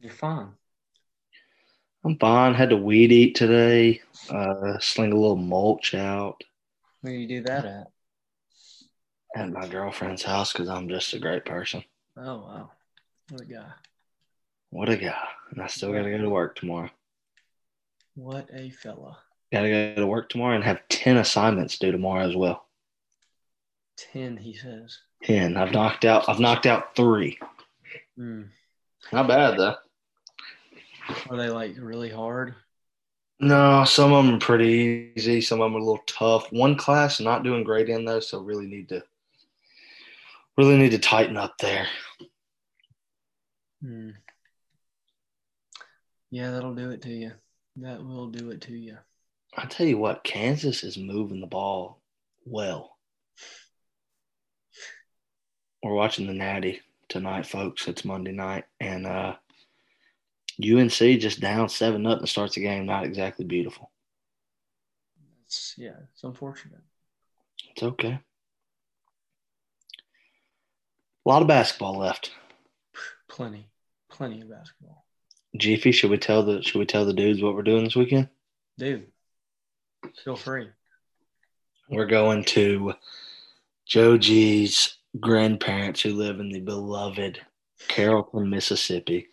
You're fine. I'm fine. Had to weed eat today. Uh, sling a little mulch out Where do you do that at? at my girlfriend's house because I'm just a great person. Oh wow, what a guy! What a guy! And I still got to go to work tomorrow. What a fella! Got to go to work tomorrow and have ten assignments due tomorrow as well. Ten, he says. Ten. I've knocked out. I've knocked out three. Hmm. Not bad though. Are they like really hard? No, some of them are pretty easy. Some of them are a little tough. One class not doing great in though, so really need to really need to tighten up there. Hmm. Yeah, that'll do it to you. That will do it to you. I tell you what, Kansas is moving the ball well. We're watching the Natty tonight, folks. It's Monday night, and uh, UNC just down seven nothing to start the game. Not exactly beautiful. It's yeah, it's unfortunate. It's okay. A lot of basketball left. Plenty, plenty of basketball. Geefy, should we tell the should we tell the dudes what we're doing this weekend? Dude, feel free. We're going to Joe G's grandparents who live in the beloved Carrollton, Mississippi.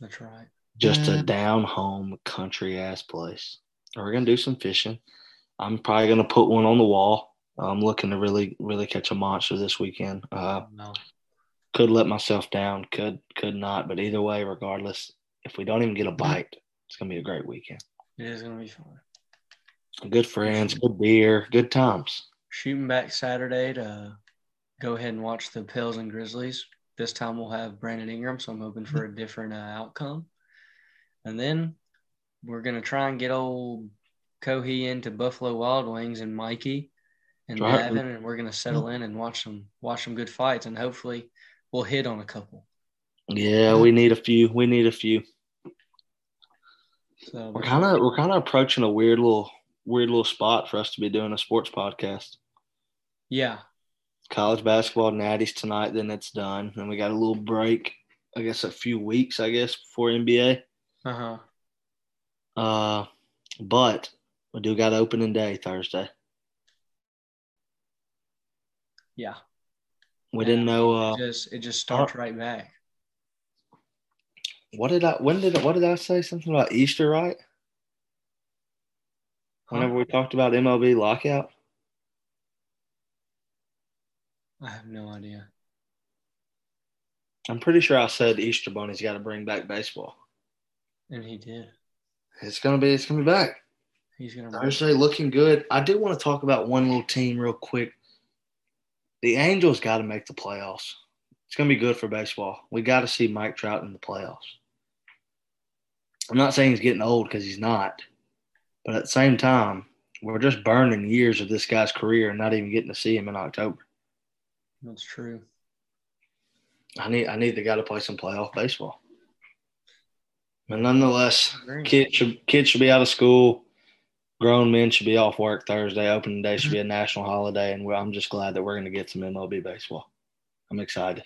That's right. Just a down home country ass place. We're gonna do some fishing. I'm probably gonna put one on the wall. I'm looking to really, really catch a monster this weekend. Uh, no. could let myself down, could, could not. But either way, regardless, if we don't even get a bite, it's gonna be a great weekend. It is gonna be fun. Good friends, good beer, good times. Shooting back Saturday to go ahead and watch the Pels and Grizzlies. This time we'll have Brandon Ingram, so I'm hoping for a different uh, outcome. And then we're gonna try and get old Cohea into Buffalo Wild Wings and Mikey and Right. Davin, and we're gonna settle in and watch some watch some good fights, and hopefully we'll hit on a couple. Yeah, we need a few. We need a few. So We're kind of we're kind of approaching a weird little weird little spot for us to be doing a sports podcast. yeah, College basketball natties tonight, then it's done. Then we got a little break. I guess a few weeks, I guess, before NBA. Uh huh. Uh, but we do got opening day Thursday. Yeah, We didn't know. Uh, it just it just starts right back. what did I? When did? What did I say? Something about Easter, right? Whenever Huh? we talked about MLB lockout. I have no idea. I'm pretty sure I said Easter Bunny's got to bring back baseball. And he did. It's gonna be. It's gonna be back. He's gonna. Thursday looking good. I do want to talk about one little team real quick. The Angels got to make the playoffs. It's going to be good for baseball. We got to see Mike Trout in the playoffs. I'm not saying he's getting old because he's not, but at the same time, we're just burning years of this guy's career and not even getting to see him in October. That's true. I need I need the guy to play some playoff baseball. But nonetheless, kids should kids should be out of school. Grown men should be off work Thursday. Opening day should be a mm-hmm. national holiday, and I'm just glad that we're going to get some MLB baseball. I'm excited.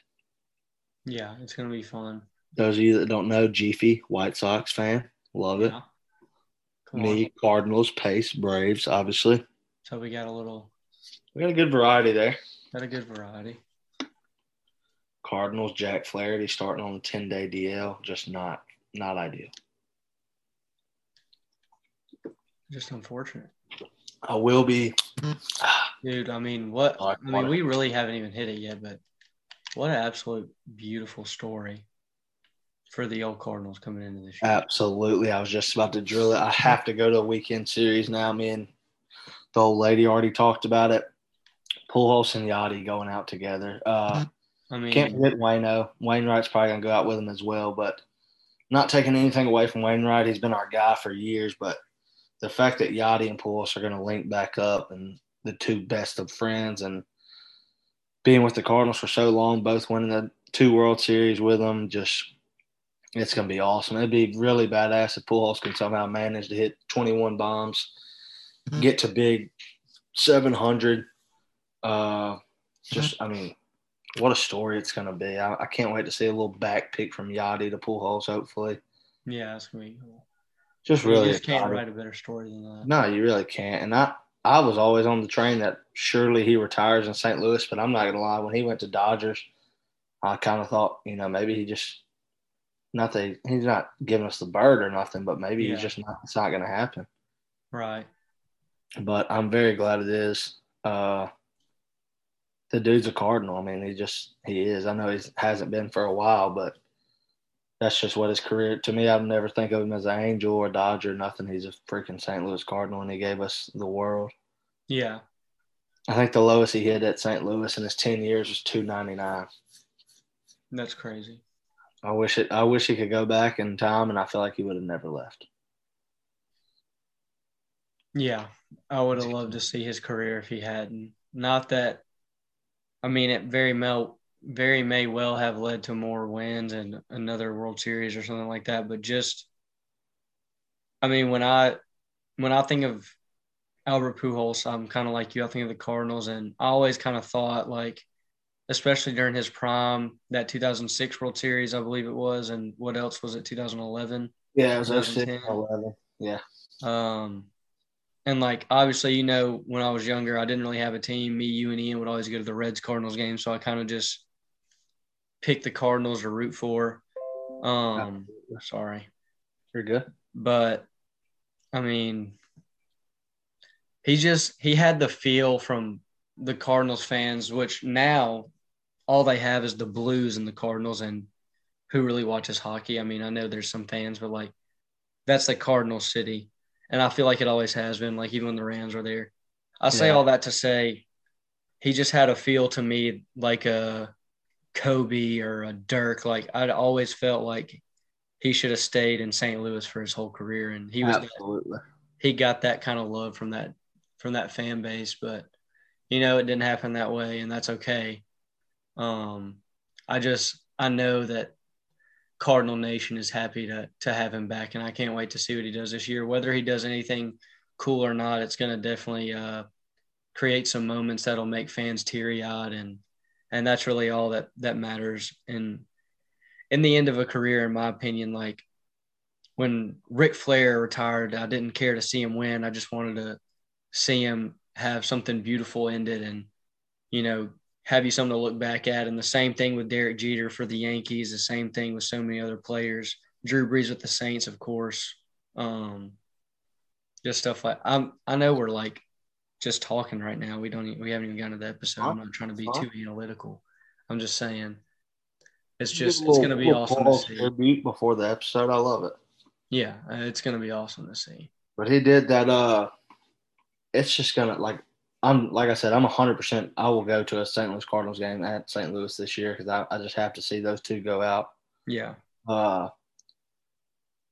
Yeah, it's gonna be fun. Those of you that don't know, Geefy, White Sox fan, love it. Yeah. Come on. Me, Cardinals, Pace, Braves, obviously. So we got a little, We got a good variety there. got a good variety. Cardinals, Jack Flaherty starting on the 10 day DL, just not not ideal. Just unfortunate, I will be. dude. I mean, what? I mean, we really haven't even hit it yet, but what an absolute beautiful story for the old Cardinals coming into this year. Absolutely. I was just about to drill it. I have to go to a weekend series now. Me and the old lady already talked about it. Pujols and Yadi going out together. Uh, I mean, can't forget Wayno. Wainwright's probably going to go out with him as well, but not taking anything away from Wainwright. He's been our guy for years, but the fact that Yadi and Pujols are going to link back up and the two best of friends and being with the Cardinals for so long, both winning the two World Series with them, just it's going to be awesome. It'd be really badass if Pujols can somehow manage to hit 21 bombs, get to big 700. Uh, just, I mean, what a story it's going to be. I, I, can't wait to see a little back pick from Yadi to Pujols, hopefully. Yeah, that's going to be cool. Just really. You just can't write a better story than that. No, you really can't. And I, I was always on the train that surely he retires in St. Louis, but I'm not going to lie. When he went to Dodgers, I kind of thought, you know, maybe he just, not that he's not giving us the bird or nothing, but maybe yeah. he's just not, it's not going to happen. Right. But I'm very glad it is. Uh, the dude's a Cardinal. I mean, he just he is. I know he hasn't been for a while, but that's just what his career. To me, I'd never think of him as an Angel or Dodger. Nothing. He's a freaking St. Louis Cardinal, and he gave us the world. Yeah. I think the lowest he hit at St. Louis in his ten years was two ninety nine. That's crazy. I wish it. I wish he could go back in time, and I feel like he would have never left. Yeah, I would have loved to see his career if he hadn't. Not that I mean, it very may very may well have led to more wins and another World Series or something like that. But just, I mean, when I when I think of Albert Pujols, I'm kind of like you. I think of the Cardinals, and I always kind of thought like, especially during his prime, that 2006 World Series, I believe it was, and what else was it? 2011. Yeah, it was 2011. Yeah. Um, and like obviously, you know, when I was younger, I didn't really have a team. Me, you, and Ian would always go to the Reds Cardinals game, so I kind of just picked the Cardinals to root for. Um, sorry, you're good. But I mean, he just he had the feel from the Cardinals fans, which now all they have is the Blues and the Cardinals, and who really watches hockey? I mean, I know there's some fans, but like that's the Cardinal city and I feel like it always has been. Like even when the Rams were there, I say yeah. all that to say he just had a feel to me like a Kobe or a Dirk. Like I'd always felt like he should have stayed in St. Louis for his whole career, and he was absolutely that, he got that kind of love from that from that fan base. But you know, it didn't happen that way, and that's okay. Um, I just I know that Cardinal Nation is happy to to have him back, and I can't wait to see what he does this year. Whether he does anything cool or not, it's going to definitely uh, create some moments that'll make fans teary eyed, and and that's really all that that matters. And in the end of a career, in my opinion, like when Ric Flair retired, I didn't care to see him win. I just wanted to see him have something beautiful ended, and you know have you something to look back at. And the same thing with Derek Jeter for the Yankees, the same thing with so many other players. Drew Brees with the Saints, of course. Um, just stuff like I'm. I know we're like just talking right now. We don't. We haven't even gotten to the episode. I'm not trying to be too analytical. I'm just saying. It's just it's going to be awesome to see. before the episode. I love it. Yeah, it's going to be awesome to see. But he did that. Uh, it's just gonna like I'm like I said, I'm 100. percent I will go to a St. Louis Cardinals game at St. Louis this year because I, I just have to see those two go out. Yeah. Uh,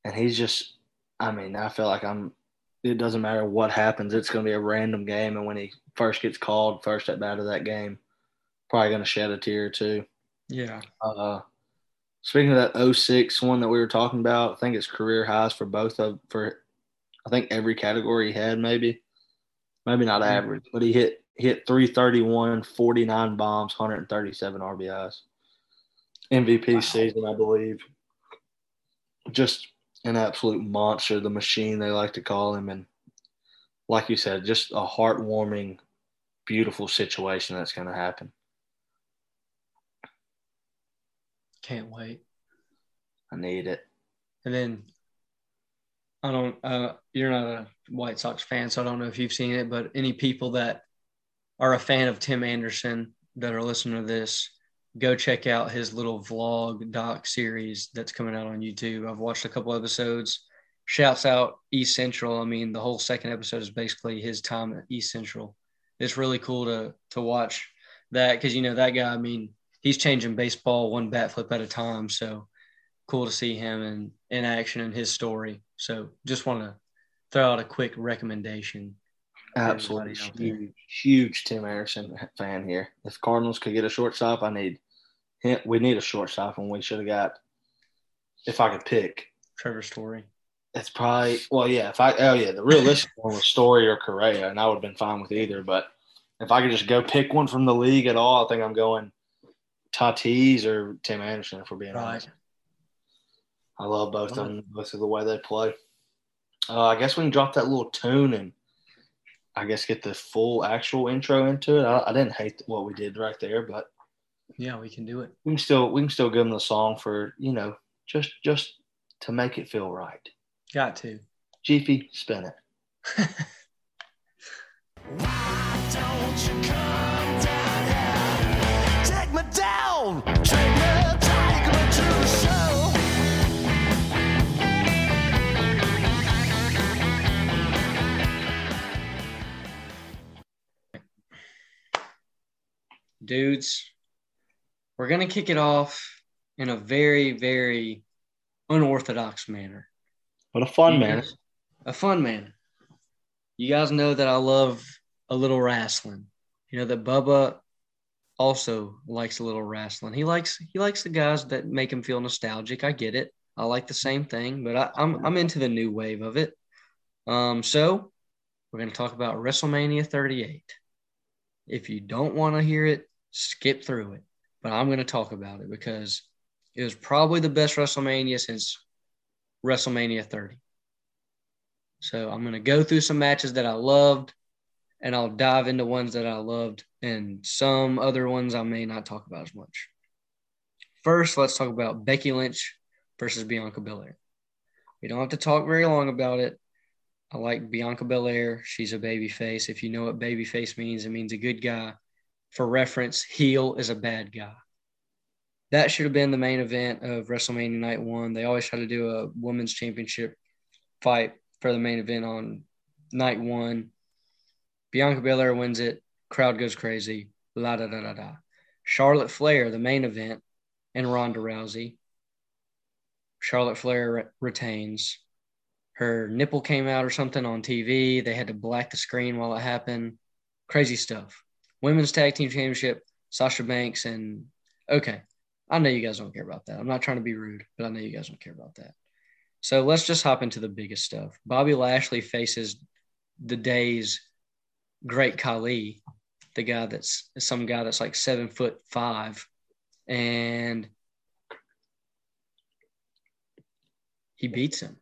and he's just, I mean, I feel like I'm. It doesn't matter what happens; it's going to be a random game, and when he first gets called, first at bat of that game, probably going to shed a tear or two. Yeah. Uh, speaking of that 06 one that we were talking about, I think it's career highs for both of for, I think every category he had maybe maybe not average, but he hit hit 331, 49 bombs, 137 RBIs. MVP wow. season, I believe. Just an absolute monster, the machine they like to call him. And like you said, just a heartwarming, beautiful situation that's going to happen. Can't wait. I need it. And then I don't. Uh, you're not a White Sox fan, so I don't know if you've seen it. But any people that are a fan of Tim Anderson that are listening to this, go check out his little vlog doc series that's coming out on YouTube. I've watched a couple episodes. Shouts out East Central. I mean, the whole second episode is basically his time at East Central. It's really cool to to watch that because you know that guy. I mean, he's changing baseball one bat flip at a time. So cool to see him in in action and his story. So just want to throw out a quick recommendation. Absolutely huge, huge Tim Anderson fan here. If Cardinals could get a shortstop, I need we need a shortstop, and we should have got. If I could pick Trevor Story, it's probably well, yeah. If I oh yeah, the realistic one was Story or Correa, and I would have been fine with either. But if I could just go pick one from the league at all, I think I'm going Tatis or Tim Anderson, if we're being Right. honest. I love both of them, both of the way they play. Uh, I guess we can drop that little tune and I guess get the full actual intro into it. I, I didn't hate what we did right there, but Yeah, we can do it. we can still we can still give them the song for you know just just to make it feel right. Got to. Geefy, spin it. Don't you come down here? Take me down, take me, Dudes, we're going to kick it off in a very, very unorthodox manner. What a fun You man. guys- A fun manner. You guys know that I love a little wrestling. You know that Bubba also likes a little wrestling. He likes he likes the guys that make him feel nostalgic. I get it. I like the same thing, but I, I'm I'm into the new wave of it. Um, so we're gonna talk about WrestleMania 38. If you don't want to hear it, skip through it. But I'm gonna talk about it because it was probably the best WrestleMania since WrestleMania 30. So I'm going to go through some matches that I loved and I'll dive into ones that I loved and some other ones I may not talk about as much. First, let's talk about Becky Lynch versus Bianca Belair. We don't have to talk very long about it. I like Bianca Belair. She's a baby face. If you know what baby face means, it means a good guy. For reference, heel is a bad guy that should have been the main event of WrestleMania Night One. They always try to do a women's championship fight for the main event on night one. Bianca Belair wins it. Crowd goes crazy. La da da da da. Charlotte Flair, the main event, and Ronda Rousey. Charlotte Flair re- retains. Her nipple came out or something on TV. They had to black the screen while it happened. Crazy stuff. Women's Tag Team Championship, Sasha Banks and okay. I know you guys don't care about that. I'm not trying to be rude, but I know you guys don't care about that. So let's just hop into the biggest stuff. Bobby Lashley faces the day's great Khali, the guy that's some guy that's like seven foot five, and he beats him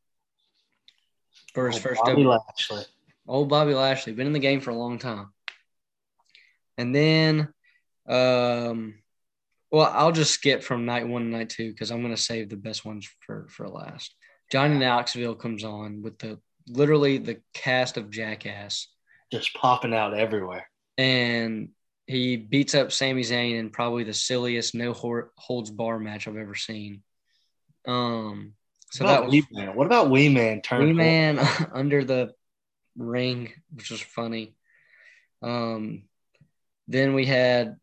for his first Bobby W. Lashley. Old Bobby Lashley, been in the game for a long time. And then, um, well, I'll just skip from night one to night two because I'm going to save the best ones for for last. Johnny Knoxville comes on with the literally the cast of Jackass, Just popping out everywhere. and he beats up Sami Zayn in probably the silliest no holds bar match I've ever seen. Um, so what that about was Wee Man? What about Wee Man Turn Wee Man under the ring, which was funny. Um, then we had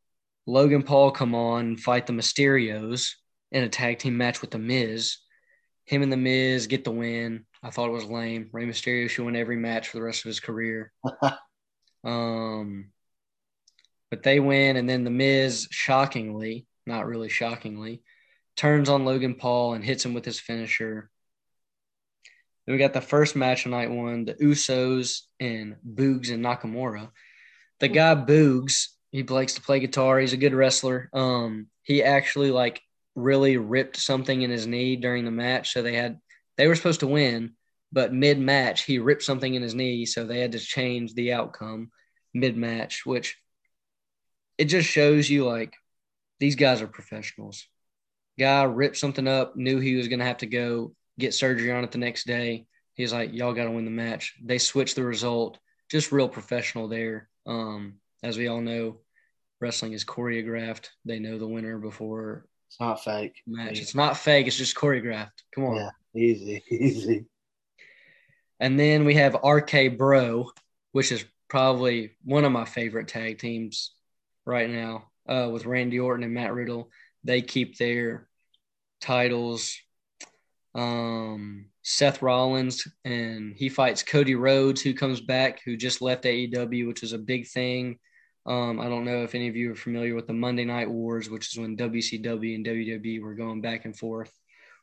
Logan Paul come on and fight the Mysterios in a tag team match with the Miz. Him and the Miz get the win. I thought it was lame. Rey Mysterio should win every match for the rest of his career. um, but they win, and then the Miz, shockingly, not really shockingly, turns on Logan Paul and hits him with his finisher. Then we got the first match of night one, the Usos and Boogs and Nakamura. The guy Boogs, he likes to play guitar. He's a good wrestler. Um, he actually like really ripped something in his knee during the match, so they had they were supposed to win, but mid match he ripped something in his knee, so they had to change the outcome mid match, which it just shows you like these guys are professionals. Guy ripped something up, knew he was gonna have to go get surgery on it the next day. He's like, Y'all gotta win the match. They switched the result. Just real professional there. Um, as we all know, wrestling is choreographed. They know the winner before It's not fake. match. It's not fake, it's just choreographed. Come on. Yeah, easy, easy. And then we have RK Bro, which is probably one of my favorite tag teams right now, uh, with Randy Orton and Matt Riddle. They keep their titles. Um, Seth Rollins and he fights Cody Rhodes, who comes back, who just left AEW, which was a big thing. Um, I don't know if any of you are familiar with the Monday Night Wars, which is when WCW and WWE were going back and forth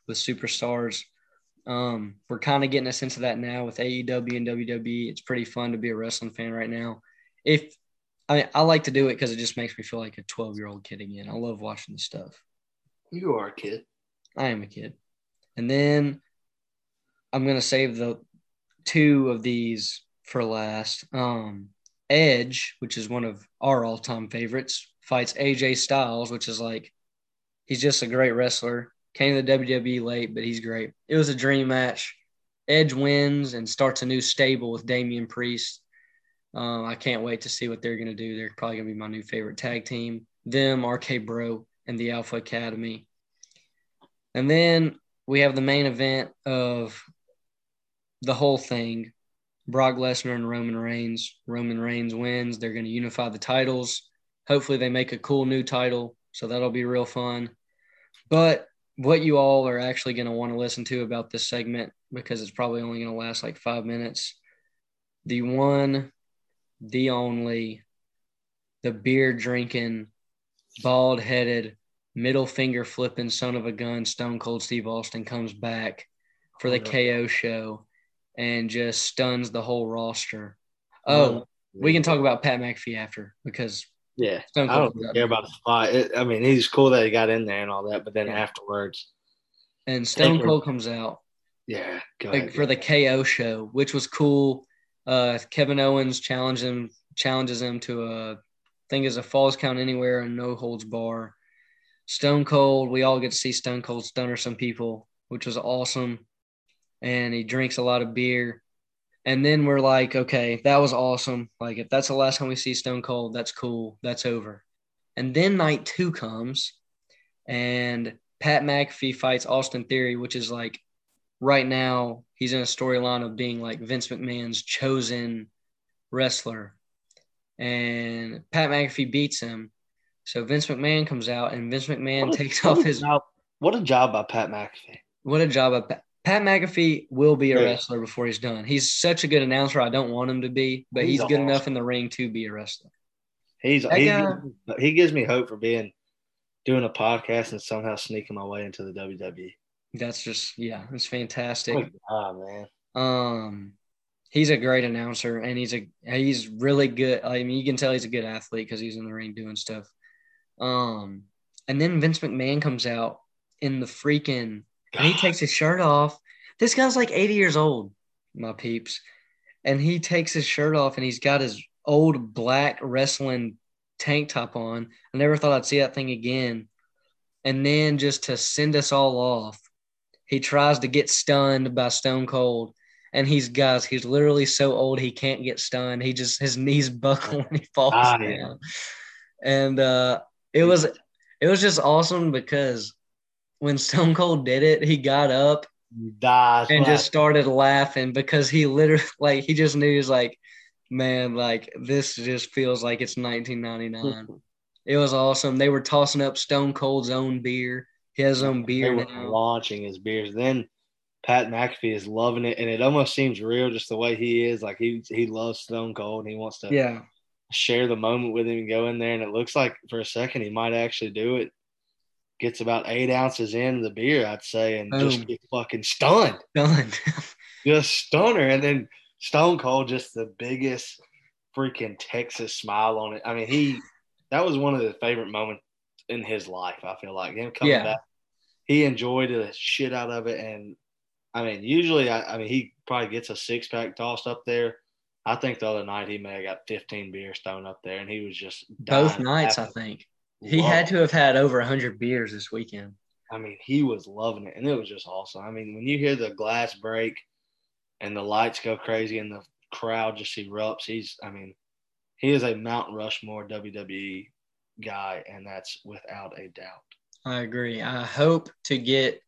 with superstars. Um, we're kind of getting a sense of that now with AEW and WWE. It's pretty fun to be a wrestling fan right now. If I mean, I like to do it because it just makes me feel like a 12 year old kid again. I love watching this stuff. You are a kid. I am a kid. And then I'm gonna save the two of these for last. Um, Edge, which is one of our all time favorites, fights AJ Styles, which is like he's just a great wrestler. Came to the WWE late, but he's great. It was a dream match. Edge wins and starts a new stable with Damian Priest. Um, I can't wait to see what they're gonna do. They're probably gonna be my new favorite tag team. Them, RK Bro, and the Alpha Academy. And then we have the main event of the whole thing Brock Lesnar and Roman Reigns. Roman Reigns wins. They're going to unify the titles. Hopefully, they make a cool new title. So that'll be real fun. But what you all are actually going to want to listen to about this segment, because it's probably only going to last like five minutes, the one, the only, the beer drinking, bald headed, middle finger flipping son of a gun, Stone Cold Steve Austin comes back for the KO show and just stuns the whole roster. Oh, we can talk about Pat McAfee after because Yeah, Stone I don't care about the spot. It, I mean, he's cool that he got in there and all that, but then Yeah. afterwards, and Stone. Cold comes out yeah, go like ahead. for the KO show, which was cool. Uh, Kevin Owens challenged him, challenges him to a thing is a falls count anywhere and no holds bar. Stone Cold, we all get to see Stone Cold stunner some people, which was awesome. And he drinks a lot of beer. And then we're like, okay, that was awesome. Like, if that's the last time we see Stone Cold, that's cool. That's over. And then night two comes, and Pat McAfee fights Austin Theory, which is like right now he's in a storyline of being like Vince McMahon's chosen wrestler. And Pat McAfee beats him. So Vince McMahon comes out and Vince McMahon a- takes off his job- what a job by Pat McAfee. what a job by Pat. Pat McAfee will be a Yeah. wrestler before he's done. He's such a good announcer. I don't want him to be, but He's he's, good awesome. enough in the ring to be a wrestler. He's That he, guy- he gives me hope for being doing a podcast and somehow sneaking my way into the WWE. That's just yeah, it's fantastic. Good job, man. Um, he's a great announcer, and he's a he's really good. I mean, you can tell he's a good athlete because he's in the ring doing stuff. Um, and then Vince McMahon comes out in the freaking, and he takes his shirt off. This guy's like eighty years old, my peeps, and he takes his shirt off, and he's got his old black wrestling tank top on. I never thought I'd see that thing again. And then just to send us all off, he tries to get stunned by Stone Cold. And he's guys, he's literally so old he can't get stunned. He just his knees buckle and he falls Ah, down. yeah. And uh it was it was just awesome because when Stone Cold did it, he got up and just started laughing because he literally like he just knew he was like, man, like this just feels like it's 1999. it was awesome. They were tossing up Stone Cold's own beer. He has his own they beer were now. launching his beers. Then Pat McAfee is loving it, and it almost seems real, just the way he is. Like he he loves Stone Cold, and he wants to Yeah, share the moment with him and go in there. And it looks like for a second he might actually do it. Gets about eight ounces in the beer, I'd say, and just get fucking stunned. done. Just stunner. And then Stone Cold, just the biggest freaking Texas smile on it. I mean, he that was one of the favorite moments in his life, I feel like. Him coming Yeah. back. He enjoyed the shit out of it. And I mean, usually I, I mean he probably gets a six pack tossed up there. I think the other night he may have got 15 beers thrown up there, and he was just Both nights, I think. He had to have had over 100 beers this weekend. I mean, he was loving it, and it was just awesome. I mean, when you hear the glass break and the lights go crazy and the crowd just erupts, he's, I mean, he is a Mount Rushmore WWE guy, and that's without a doubt. I agree. I hope to get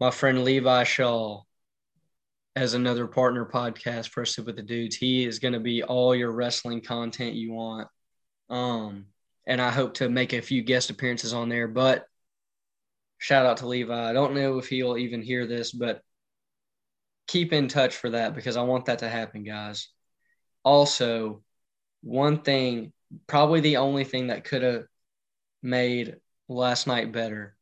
my friend Levi Shaw as another partner podcast for Sip with the Dudez. He is going to be all your wrestling content you want. Um, and I hope to make a few guest appearances on there. But shout out to Levi. I don't know if he'll even hear this, but keep in touch for that because I want that to happen, guys. Also, one thing, probably the only thing that could have made last night better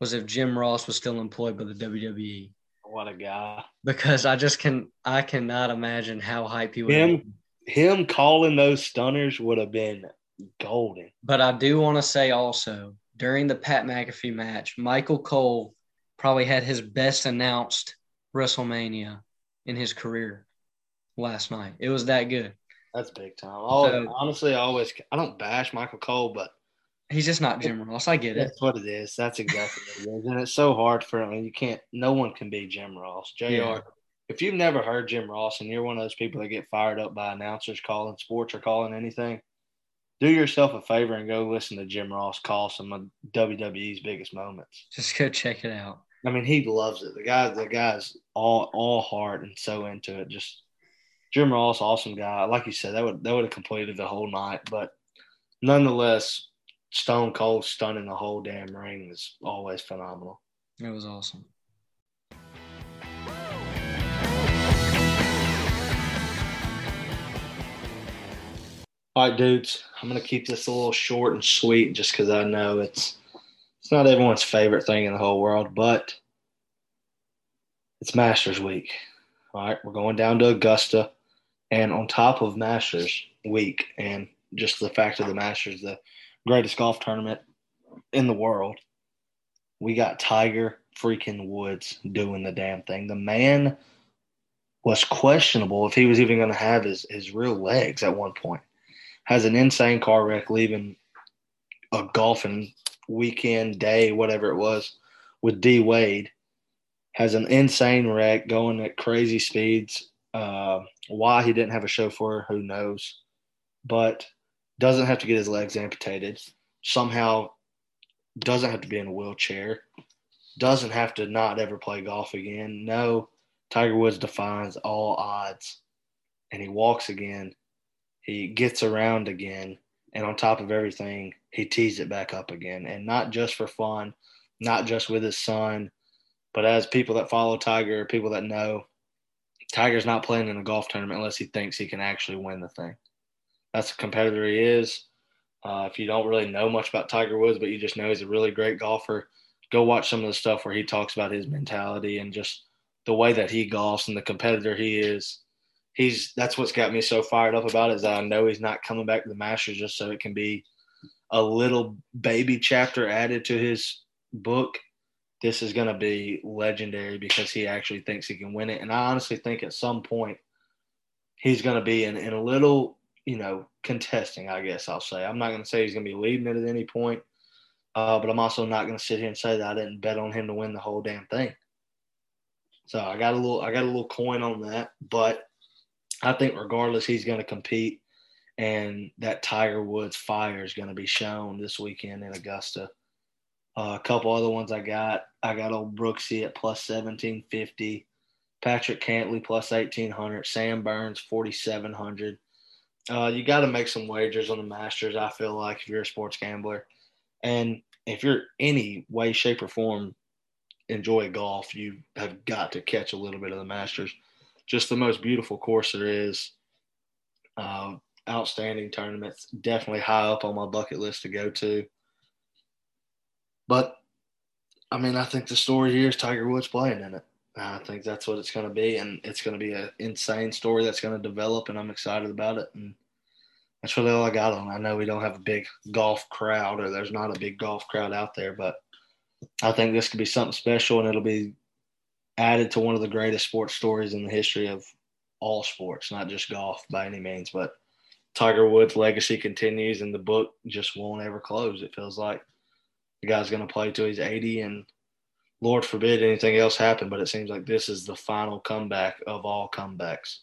was if Jim Ross was still employed by the WWE What a guy. because I just can I cannot imagine how hype he would Him? be. him calling those stunners would have been golden. But I do want to say also during the Pat McAfee match, Michael Cole probably had his best announced WrestleMania in his career last night. It was that good. That's big time. Oh, So- honestly, I always I don't bash Michael Cole, but He's just not Jim Ross. I get it. that's what it is. That's exactly what it is, and it's so hard for him. You can't. No one can be Jim Ross. Jr. Yeah. If you've never heard Jim Ross and you're one of those people that get fired up by announcers calling sports or calling anything, do yourself a favor and go listen to Jim Ross call some of WWE's biggest moments. Just go check it out. I mean, he loves it. The guy, the guy's all all heart and so into it. Just Jim Ross, awesome guy. Like you said, that would that would have completed the whole night. But nonetheless, Stone Cold stunning the whole damn ring is always phenomenal. It was awesome. All right, dudes, I'm gonna keep this a little short and sweet, just because I know it's it's not everyone's favorite thing in the whole world, but it's Masters Week. All right, we're going down to Augusta, and on top of Masters Week, and just the fact of the Masters, the greatest golf tournament in the world, we got Tiger freaking Woods doing the damn thing. The man was questionable if he was even going to have his his real legs at one point has an insane car wreck leaving a golfing weekend day, whatever it was, with D Wade. Has an insane wreck going at crazy speeds. Uh, why he didn't have a chauffeur, who knows? But doesn't have to get his legs amputated. Somehow doesn't have to be in a wheelchair. Doesn't have to not ever play golf again. No, Tiger Woods defines all odds, and he walks again he gets around again and on top of everything he tees it back up again. And not just for fun not just with his son but as people that follow tiger people that know tiger's not playing in a golf tournament unless he thinks he can actually win the thing. That's the competitor he is. Uh, if you don't really know much about tiger woods but you just know he's a really great golfer go watch some of the stuff where he talks about his mentality and just the way that he golfs and the competitor he is he's that's what's got me so fired up about it is that I know he's not coming back to the Masters just so it can be a little baby chapter added to his book. This is going to be legendary because he actually thinks he can win it, and I honestly think at some point he's going to be in, in a little, you know, contesting. I guess I'll say I'm not going to say he's going to be leading it at any point, uh, but I'm also not going to sit here and say that I didn't bet on him to win the whole damn thing. So I got a little, I got a little coin on that, but I think regardless, he's going to compete, and that Tiger Woods fire is going to be shown this weekend in Augusta. Uh, a couple other ones I got. I got old Brooksy at plus seventeen fifty, Patrick Cantlay plus eighteen hundred, Sam Burns forty seven hundred. Uh, you got to make some wagers on the Masters. I feel like if you're a sports gambler, and if you're any way, shape, or form enjoy golf, you have got to catch a little bit of the Masters just the most beautiful course there is. Uh, outstanding tournaments, definitely high up on my bucket list to go to. But I mean, I think the story here is Tiger Woods playing in it. I think that's what it's going to be, and it's going to be an insane story that's going to develop, and I'm excited about it. And that's really all I got on. I know we don't have a big golf crowd, or there's not a big golf crowd out there, but I think this could be something special, and it'll be added to one of the greatest sports stories in the history of all sports, not just golf by any means. But Tiger Woods' legacy continues, and the book just won't ever close. It feels like the guy's going to play till he's 80, and Lord forbid anything else happen. But it seems like this is the final comeback of all comebacks.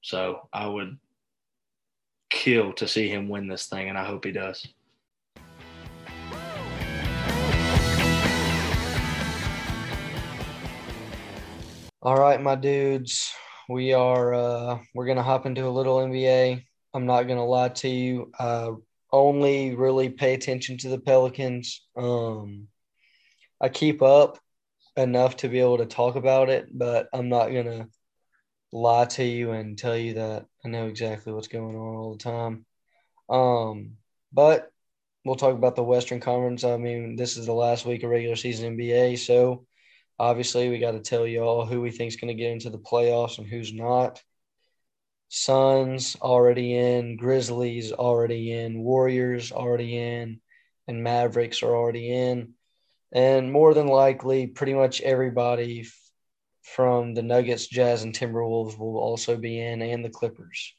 So I would kill to see him win this thing, and I hope he does. All right, my dudes. We are uh we're gonna hop into a little NBA. I'm not gonna lie to you. I only really pay attention to the Pelicans. Um I keep up enough to be able to talk about it, but I'm not gonna lie to you and tell you that I know exactly what's going on all the time. Um, but we'll talk about the Western Conference. I mean, this is the last week of regular season NBA, so obviously we got to tell y'all who we think is going to get into the playoffs and who's not. Suns already in, Grizzlies already in, Warriors already in, and Mavericks are already in. And more than likely, pretty much everybody f- from the Nuggets, Jazz, and Timberwolves will also be in, and the Clippers.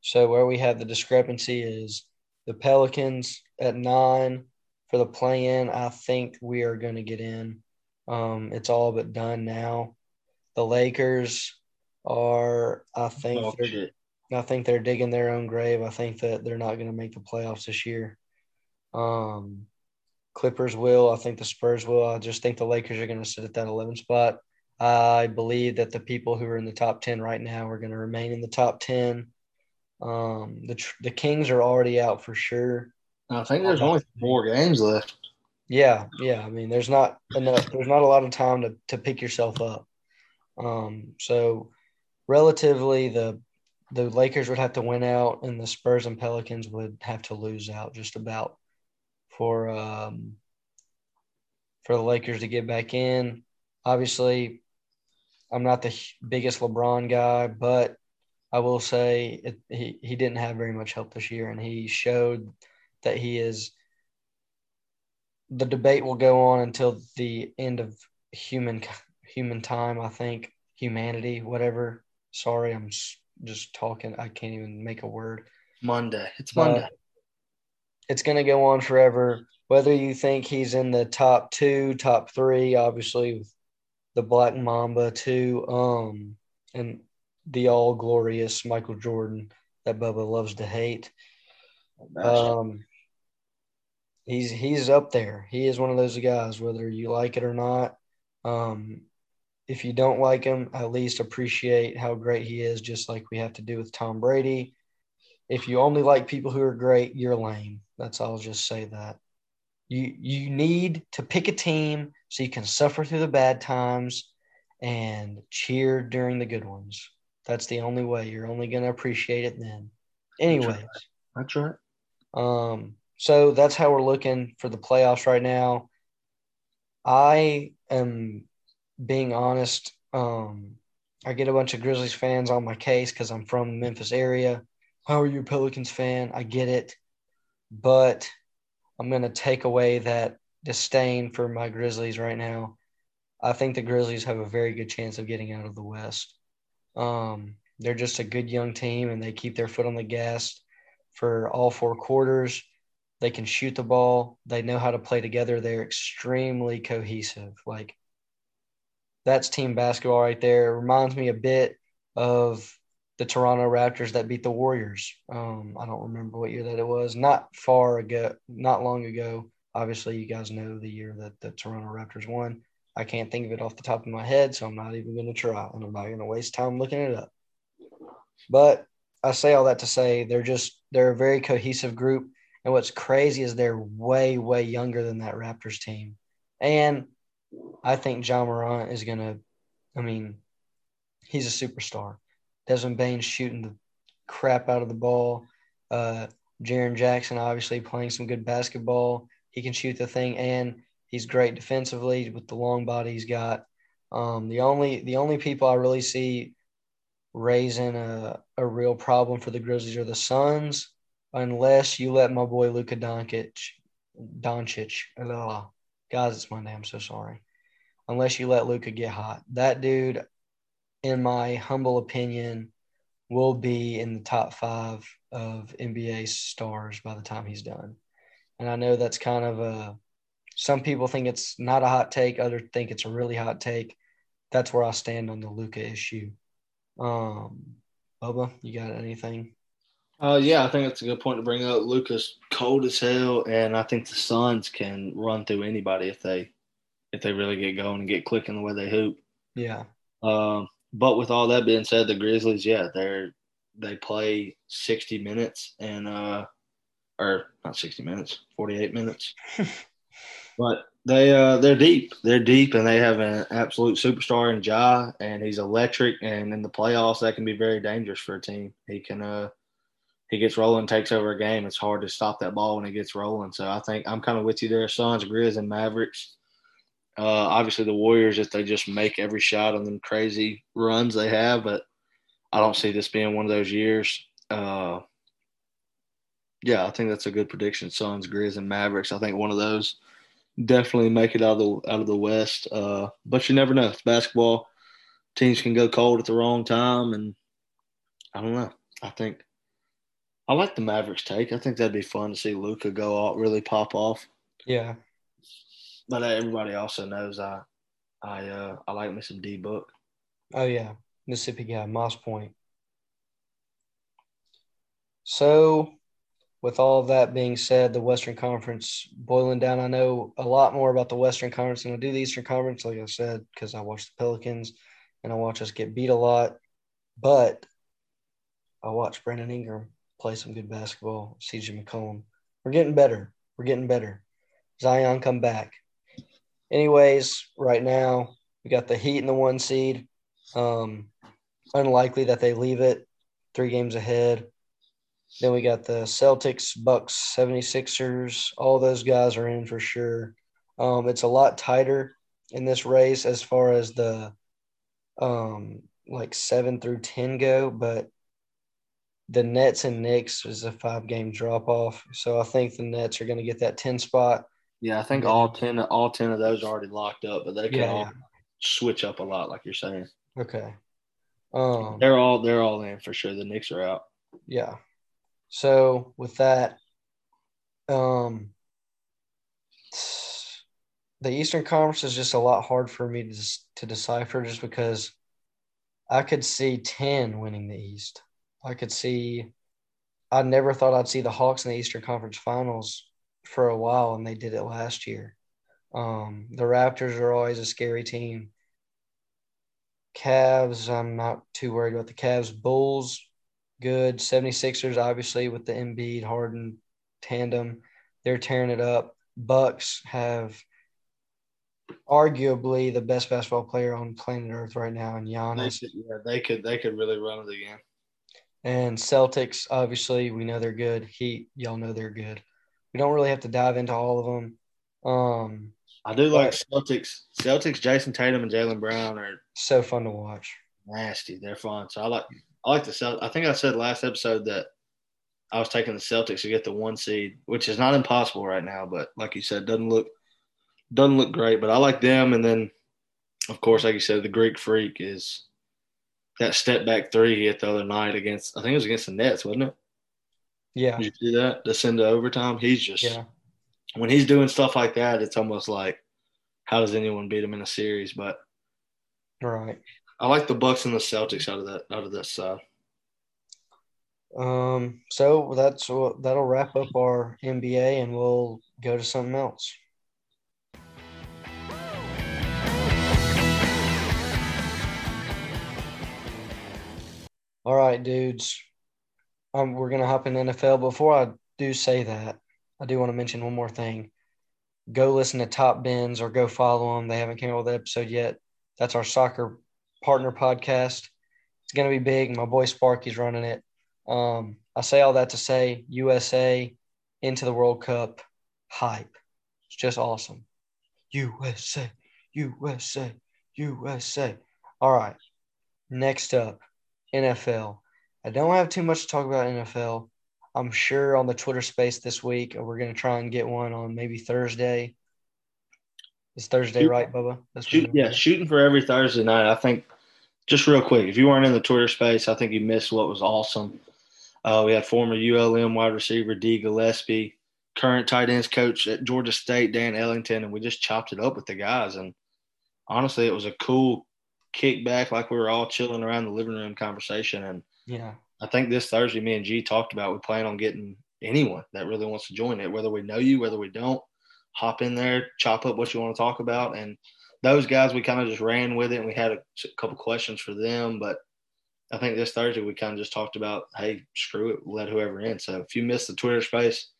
So where we have the discrepancy is the Pelicans at nine for the play-in. I think we are going to get in. Um, it's all but done now. The Lakers are, I think, Dog they're, shit. I think they're digging their own grave. I think that they're not going to make the playoffs this year. Um, Clippers will. I think the Spurs will. I just think the Lakers are going to sit at that 11 spot. I believe that the people who are in the top 10 right now are going to remain in the top 10. Um, the tr- the Kings are already out for sure. I think there's only four games left. Yeah, yeah. I mean, there's not enough. There's not a lot of time to to pick yourself up. Um, so relatively, the the Lakers would have to win out, and the Spurs and Pelicans would have to lose out just about for um for the Lakers to get back in. Obviously, I'm not the biggest LeBron guy, but I will say it, he he didn't have very much help this year, and he showed that he is. The debate will go on until the end of human human time. I think humanity, whatever. Sorry, I'm just talking. I can't even make a word. Monday. It's Monday. it's going to go on forever. Whether you think he's in the top two, top three, obviously with the Black Mamba too, um, and the all glorious Michael Jordan that Bubba loves to hate. Um, he's he's up there. He is one of those guys, whether you like it or not. Um, if you don't like him, at least appreciate how great he is, just like we have to do with Tom Brady. If you only like people who are great, you're lame. That's all. I'll just say that. You you need to pick a team so you can suffer through the bad times and cheer during the good ones. That's the only way. You're only going to appreciate it then. Anyways, That's right. um, so that's how we're looking for the playoffs right now. I am being honest. Um, I get a bunch of Grizzlies fans on my case because I'm from the Memphis area. How are you a Pelicans fan? I get it, but I'm going to take away that disdain for my Grizzlies right now. I think the Grizzlies have a very good chance of getting out of the West. Um, they're just a good young team, and they keep their foot on the gas for all four quarters. They can shoot the ball. They know how to play together. They're extremely cohesive. Like that's team basketball right there. It reminds me a bit of the Toronto Raptors that beat the Warriors. Um, I don't remember what year that it was. Not far ago, not long ago. Obviously, you guys know the year that the Toronto Raptors won. I can't think of it off the top of my head, so I'm not even going to try, and I'm not going to waste time looking it up. But I say all that to say they're just they're a very cohesive group, and what's crazy is they're way way younger than that Raptors team, and I think Ja Morant is going to. I mean, he's a superstar. Desmond Bane's shooting the crap out of the ball. Uh, Jaren Jackson obviously playing some good basketball. He can shoot the thing, and he's great defensively with the long body he's got. Um, the only the only people I really see raising a, a real problem for the Grizzlies are the Suns, unless you let my boy Luka Doncic, Doncic, guys, it's Monday. I'm so sorry. Unless you let Luka get hot, that dude, in my humble opinion, will be in the top five of NBA stars by the time he's done. And I know that's kind of a some people think it's not a hot take, others think it's a really hot take. That's where I stand on the Luka issue. Um, Bubba, you got anything? Uh, yeah, I think that's a good point to bring up. Luka's cold as hell, and I think the Suns can run through anybody if they if they really get going and get clicking the way they hoop. Yeah, Um, but with all that being said, the Grizzlies, yeah, they're they play sixty minutes and uh, or not sixty minutes, forty eight minutes. but they uh they're deep. They're deep, and they have an absolute superstar in Ja, and he's electric. And in the playoffs, that can be very dangerous for a team. He can uh he gets rolling, takes over a game. It's hard to stop that ball when it gets rolling. So I think I'm kind of with you there. Suns, Grizz, and Mavericks. Uh, obviously, the Warriors, if they just make every shot on them crazy runs they have, but I don't see this being one of those years. Uh, yeah, I think that's a good prediction. Suns, Grizz, and Mavericks. I think one of those definitely make it out of the out of the West. Uh, but you never know. It's basketball. Teams can go cold at the wrong time, and I don't know. I think I like the Mavericks take. I think that'd be fun to see Luka go out, really pop off. Yeah. But everybody also knows I I uh, I like me some D Book. Oh yeah, Mississippi guy, Moss Point. So, with all of that being said, the Western Conference boiling down. I know a lot more about the Western Conference than I do the Eastern Conference, like I said, because I watch the Pelicans and I watch us get beat a lot. But I watch Brandon Ingram play some good basketball. CJ McCollum. We're getting better. We're getting better. Zion come back. Anyways, right now we got the Heat in the one seed. Um, unlikely that they leave it three games ahead. Then we got the Celtics, Bucks, 76ers. All those guys are in for sure. Um, it's a lot tighter in this race as far as the um, like seven through 10 go, but the Nets and Knicks is a five game drop off. So I think the Nets are going to get that 10 spot. Yeah, I think all ten all ten of those are already locked up, but they can Yeah, all switch up a lot, like you're saying. Okay. Um, They're all they're all in for sure. The Knicks are out. Yeah. So with that, um, the Eastern Conference is just a lot hard for me to to decipher, just because I could see ten winning the East. I could see. I never thought I'd see the Hawks in the Eastern Conference Finals for a while, and they did it last year. Um, the Raptors are always a scary team. Cavs, I'm not too worried about the Cavs. Bulls, good. 76ers, obviously, with the Embiid Harden tandem, they're tearing it up. Bucks have arguably the best basketball player on planet Earth right now They Giannis. could, yeah, they could they could really run it again. And Celtics, obviously, we know they're good. Heat, y'all know they're good. We don't really have to dive into all of them. Um, I do like Celtics. Celtics, Jayson Tatum and Jaylen Brown are so fun to watch. nasty. They're fun. So I like I like the Celt. I think I said last episode that I was taking the Celtics to get the one seed, which is not impossible right now, but like you said, doesn't look doesn't look great. But I like them, and then of course, like you said, the Greek Freak is that step back three he hit the other night against. I think it was against the Nets, wasn't it? Yeah. Did you see that? To send to overtime, he's just Yeah. when he's doing stuff like that, it's almost like how does anyone beat him in a series? But Right. I like the Bucks and the Celtics out of that out of that side. Um, so that's what that'll wrap up our NBA and we'll go to something else. All right, dudes. Um, we're gonna hop in NFL. Before I do say that, I do want to mention one more thing. Go listen to Top Bins or go follow them. They haven't came out with an episode yet. That's our soccer partner podcast. It's gonna be big. My boy Sparky's running it. Um, I say all that to say USA into the World Cup hype. It's just awesome. USA, USA, USA. All right. Next up, NFL. I don't have too much to talk about NFL. I'm sure on the Twitter space this week, we're going to try and get one on maybe Thursday. It's Thursday, Shoot- right, Bubba? That's Shoot, yeah, shooting for every Thursday night. I think just real quick, if you weren't in the Twitter space, I think you missed what was awesome. Uh, we had former ULM wide receiver D Gillespie, current tight ends coach at Georgia State Dan Ellington, and we just chopped it up with the guys. And honestly, it was a cool kickback, like we were all chilling around the living room conversation. And Yeah. I think this Thursday, me and G talked about we plan on getting anyone that really wants to join it, whether we know you, whether we don't. Hop in there, chop up what you want to talk about, and those guys we kind of just ran with it, and we had a, couple questions for them. But I think this Thursday we kind of just talked about, hey, screw it, let whoever in. So if you missed the Twitter space,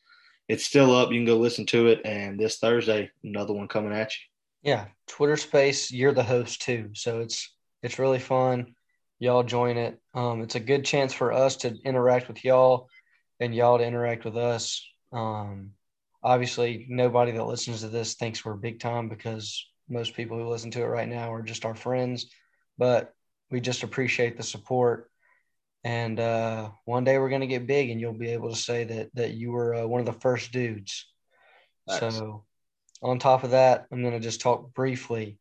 it's still up. You can go listen to it, and this Thursday, another one coming at you. Yeah, Twitter Space, you're the host too, so it's it's really fun. Y'all join it. Um, it's a good chance for us to interact with y'all, and y'all to interact with us. Um, obviously, nobody that listens to this thinks we're big time because most people who listen to it right now are just our friends, but we just appreciate the support. And uh, one day we're going to get big, and you'll be able to say that that you were uh, one of the first dudes. Facts. So, on top of that, I'm going to just talk briefly.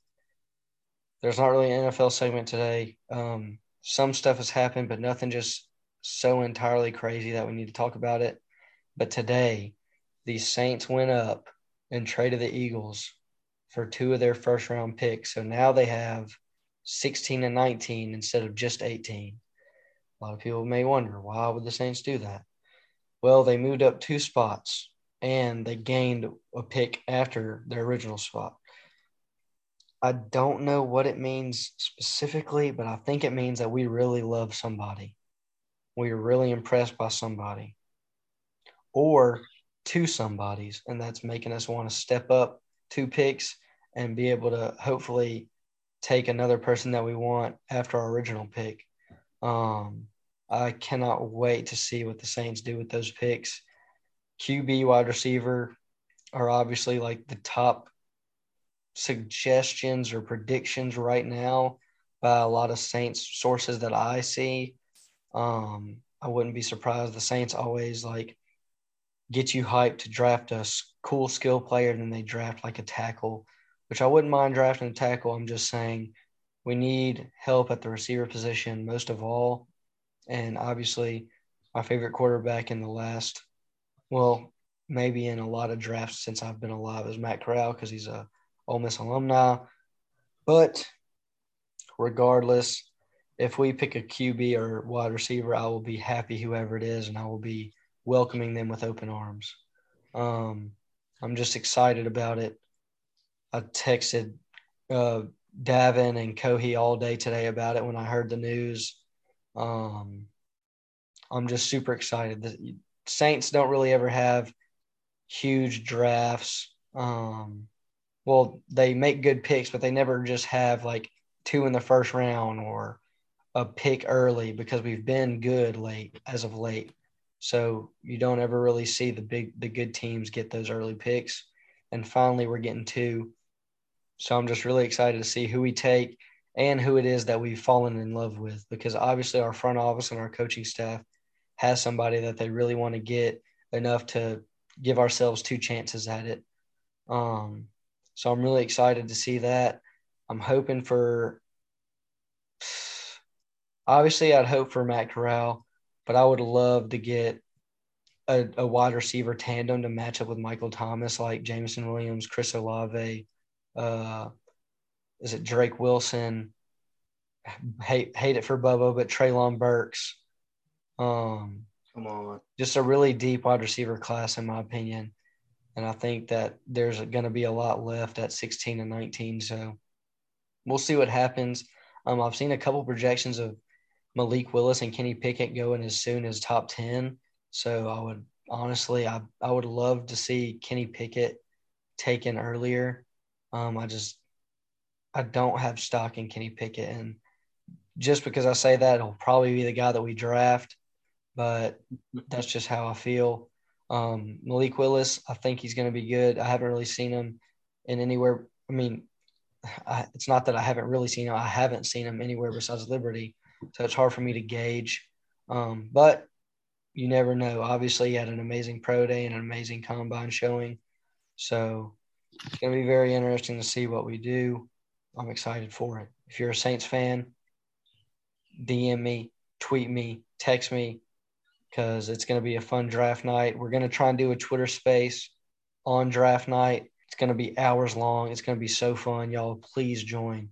There's not really an NFL segment today. Um, some stuff has happened, but nothing just so entirely crazy that we need to talk about it. But today, the Saints went up and traded the Eagles for two of their first round picks. So now they have 16 and 19 instead of just 18. A lot of people may wonder why would the Saints do that? Well, they moved up two spots and they gained a pick after their original spot. I don't know what it means specifically, but I think it means that we really love somebody. We are really impressed by somebody or two somebodies, and that's making us want to step up two picks and be able to hopefully take another person that we want after our original pick. Um, I cannot wait to see what the Saints do with those picks. QB, wide receiver are obviously like the top suggestions or predictions right now by a lot of Saints sources that I see. Um, I wouldn't be surprised. The Saints always like get you hyped to draft a cool skill player, and then they draft like a tackle, which I wouldn't mind drafting a tackle. I'm just saying we need help at the receiver position most of all. And obviously, my favorite quarterback in the last, well, maybe in a lot of drafts since I've been alive is Matt Corral because he's a Ole Miss alumni. But regardless, if we pick a QB or wide receiver, I will be happy whoever it is, and I will be welcoming them with open arms. Um, I'm just excited about it. I texted uh, Davin and Cohea all day today about it when I heard the news. Um, I'm just super excited. Saints don't really ever have huge drafts. Um, well, they make good picks, but they never just have like two in the first round or a pick early because we've been good late as of late. So you don't ever really see the big the good teams get those early picks. And finally we're getting two. So I'm just really excited to see who we take and who it is that we've fallen in love with because obviously our front office and our coaching staff has somebody that they really want to get enough to give ourselves two chances at it. Um, so I'm really excited to see that. I'm hoping for obviously I'd hope for Matt Corral, but I would love to get a, a wide receiver tandem to match up with Michael Thomas, like Jameson Williams, Chris Olave, uh, is it Drake Wilson? Hate hate it for Bubba, but Treylon Burks. Um, Come on. just a really deep wide receiver class, in my opinion. And I think that there's going to be a lot left at 16 and 19. So we'll see what happens. Um, I've seen a couple projections of Malik Willis and Kenny Pickett going as soon as top 10. So I would honestly, I, I would love to see Kenny Pickett taken earlier. Um, I just, I don't have stock in Kenny Pickett. And just because I say that, he'll probably be the guy that we draft. But that's just how I feel. Um, Malik Willis, I think he's going to be good. I haven't really seen him in anywhere. I mean, I, it's not that I haven't really seen him. I haven't seen him anywhere besides Liberty, so it's hard for me to gauge. Um, but you never know. Obviously, he had an amazing pro day and an amazing combine showing, so it's going to be very interesting to see what we do. I'm excited for it. If you're a Saints fan, DM me, tweet me, text me, because it's going to be a fun draft night. We're going to try and do a Twitter space on draft night. It's going to be hours long. It's going to be so fun. Y'all, please join.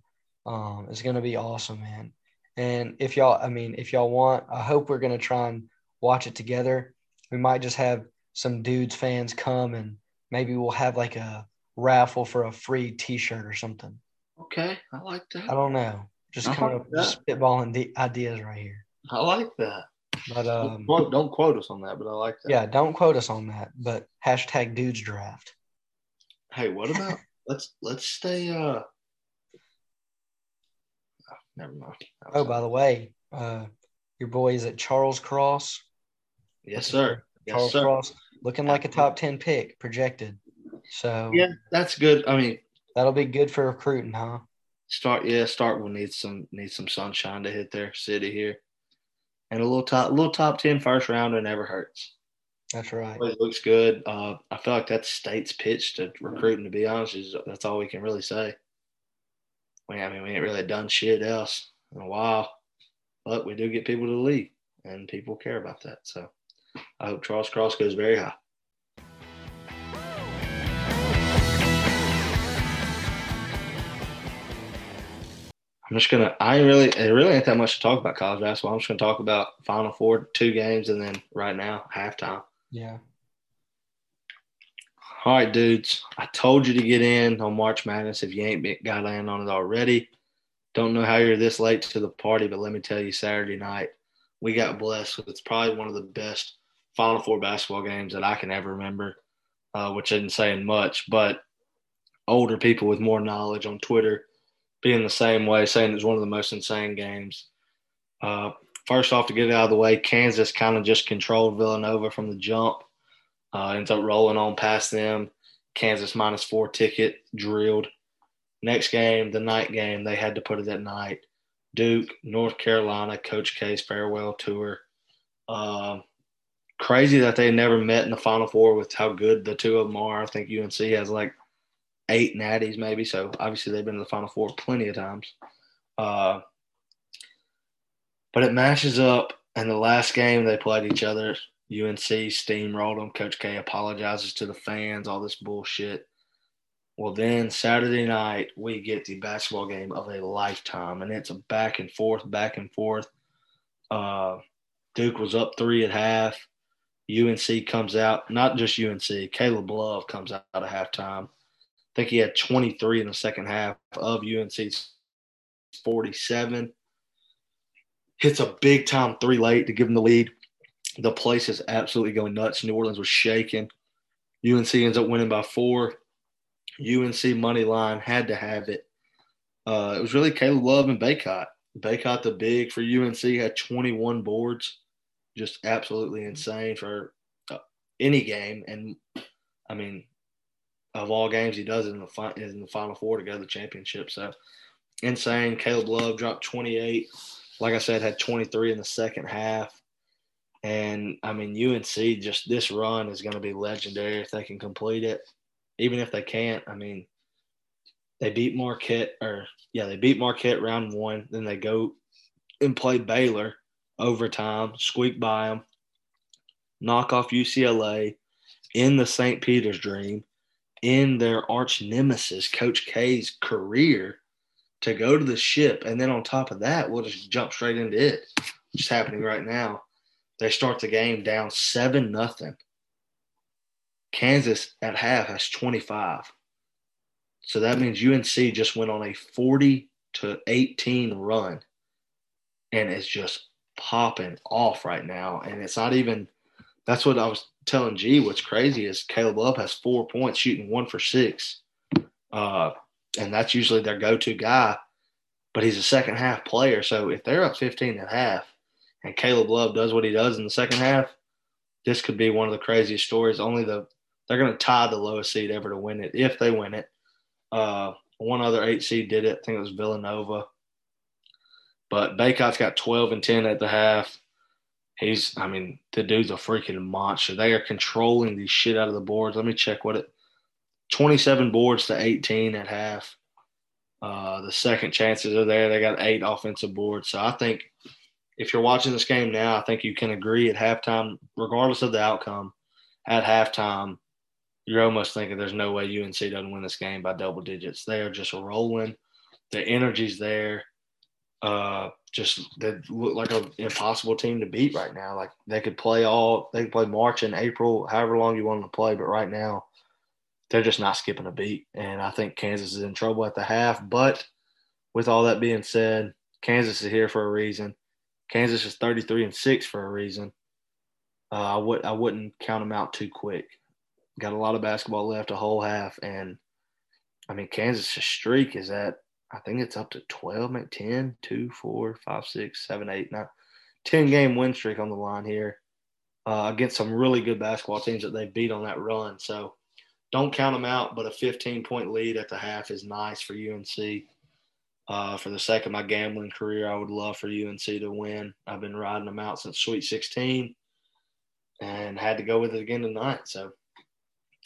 Um, it's going to be awesome, man. And if y'all, I mean, if y'all want, I hope we're going to try and watch it together. We might just have some dudes fans come and maybe we'll have like a raffle for a free T-shirt or something. Okay, I like that. I don't know. Just I coming like up with spitballing the ideas right here. I like that. But um, don't, quote, don't quote us on that, but I like that. yeah, don't quote us on that. But hashtag dudes draft. Hey, what about let's let's stay. uh oh, Never mind. Oh, by the way, uh, your boy is at Charles Cross. yes, sir. Yes, Charles sir. Cross, looking like a top ten pick projected. So Yeah, that's good. I mean, that'll be good for recruiting, huh? start. Yeah, start will need some need some sunshine to hit their city here. And a little top, little top 10 first rounder never hurts. That's right. Always looks good. Uh, I feel like that's state's pitch to recruiting. To be honest, is that's all we can really say. We, I mean, we ain't really done shit else in a while, but we do get people to the league, and people care about that. So I hope Charles Cross goes very high. I'm just gonna. I ain't really. It really ain't that much to talk about college basketball. I'm just gonna talk about Final Four, two games, and then right now halftime. Yeah. All right, dudes. I told you to get in on March Madness if you ain't been- got in on it already. Don't know how you're this late to the party, but let me tell you, Saturday night we got blessed with it's probably one of the best Final Four basketball games that I can ever remember, uh, which isn't saying much, but older people with more knowledge on Twitter being the same way, saying it's one of the most insane games. Uh, first off, to get it out of the way, Kansas kind of just controlled Villanova from the jump. Uh, ends up rolling on past them. Kansas minus four ticket drilled. Next game, the night game, they had to put it at night. Duke, North Carolina, Coach K's farewell tour. Um, crazy that they never met in the Final Four with how good the two of them are. I think UNC has like eight natties maybe, so obviously they've been in the Final Four plenty of times. Uh, but it matches up, and the last game they played each other, UNC steamrolled them. Coach K apologizes to the fans, all this bullshit. Well, then Saturday night, we get the basketball game of a lifetime, and it's a back and forth, back and forth. Uh, Duke was up three at half. UNC comes out, not just UNC, Caleb Love comes out at halftime. Think he had 23 in the second half of UNC's 47. Hits a big time three late to give him the lead. The place is absolutely going nuts. New Orleans was shaking. UNC ends up winning by four. UNC money line had to have it. Uh, it was really Caleb Love and Bacot. Bacot, the big for UNC, had 21 boards. Just absolutely insane for uh, any game. And I mean, of all games he does in the fi- in the final four to go to the championship. So insane. Caleb Love dropped 28. Like I said, had 23 in the second half. And I mean, UNC just this run is going to be legendary if they can complete it. Even if they can't, I mean, they beat Marquette, or yeah, they beat Marquette round one. Then they go and play Baylor overtime, squeak by them, knock off UCLA in the St. Peter's dream, in their arch nemesis, Coach K's career, to go to the ship. And then on top of that, we'll just jump straight into it, is happening right now. They start the game down 7 nothing. Kansas at half has 25. So that means UNC just went on a 40 to 18 run and it's just popping off right now. And it's not even, that's what I was telling G. What's crazy is Caleb Love has four points, shooting one for six. Uh, and that's usually their go to guy, but he's a second half player. So if they're up 15 at half and Caleb Love does what he does in the second half, this could be one of the craziest stories. Only the, they're going to tie the lowest seed ever to win it if they win it. Uh, one other eight seed did it. I think it was Villanova. But Bacot's got 12 and 10 at the half. He's, I mean, the dude's a freaking monster. They are controlling the shit out of the boards. Let me check what it 27 boards to 18 at half. Uh, the second chances are there. They got eight offensive boards. So I think if you're watching this game now, I think you can agree at halftime, regardless of the outcome, at halftime, you're almost thinking there's no way UNC doesn't win this game by double digits. They are just rolling. The energy's there. Uh, just they look like an impossible team to beat right now. Like they could play all, they could play March and April, however long you want them to play. But right now, they're just not skipping a beat. And I think Kansas is in trouble at the half. But with all that being said, Kansas is here for a reason. Kansas is 33 and six for a reason. Uh, I would I wouldn't count them out too quick. Got a lot of basketball left, a whole half, and I mean Kansas' streak is at I think it's up to 12, maybe 10, 2, 4, 5, 6, 7, 8, 9, 10 game win streak on the line here uh, against some really good basketball teams that they beat on that run. So don't count them out, but a 15 point lead at the half is nice for UNC. Uh, for the sake of my gambling career, I would love for UNC to win. I've been riding them out since Sweet 16, and had to go with it again tonight. So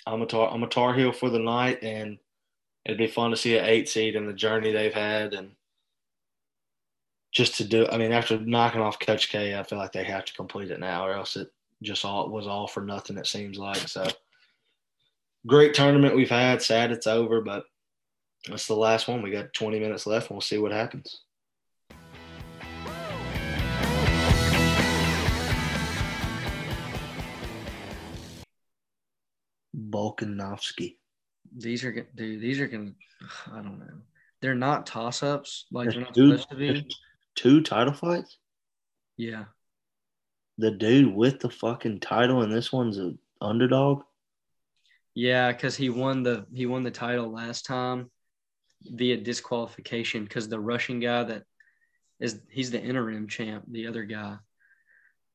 I'm a tar, I'm a Tar Heel for the night, and it'd be fun to see an eight seed and the journey they've had, and just to do. I mean, after knocking off Coach K, I feel like they have to complete it now, or else it just all was all for nothing. It seems like so. Great tournament we've had. Sad it's over, but that's the last one. We got 20 minutes left, and we'll see what happens. Volkanovski. These are dude. These are gonna. I don't know. They're not toss ups like they're not Dude, supposed to be. Two title fights. Yeah. The dude with the fucking title, and this one's an underdog. Yeah, because he won the he won the title last time via disqualification because the Russian guy that is he's the interim champ, the other guy,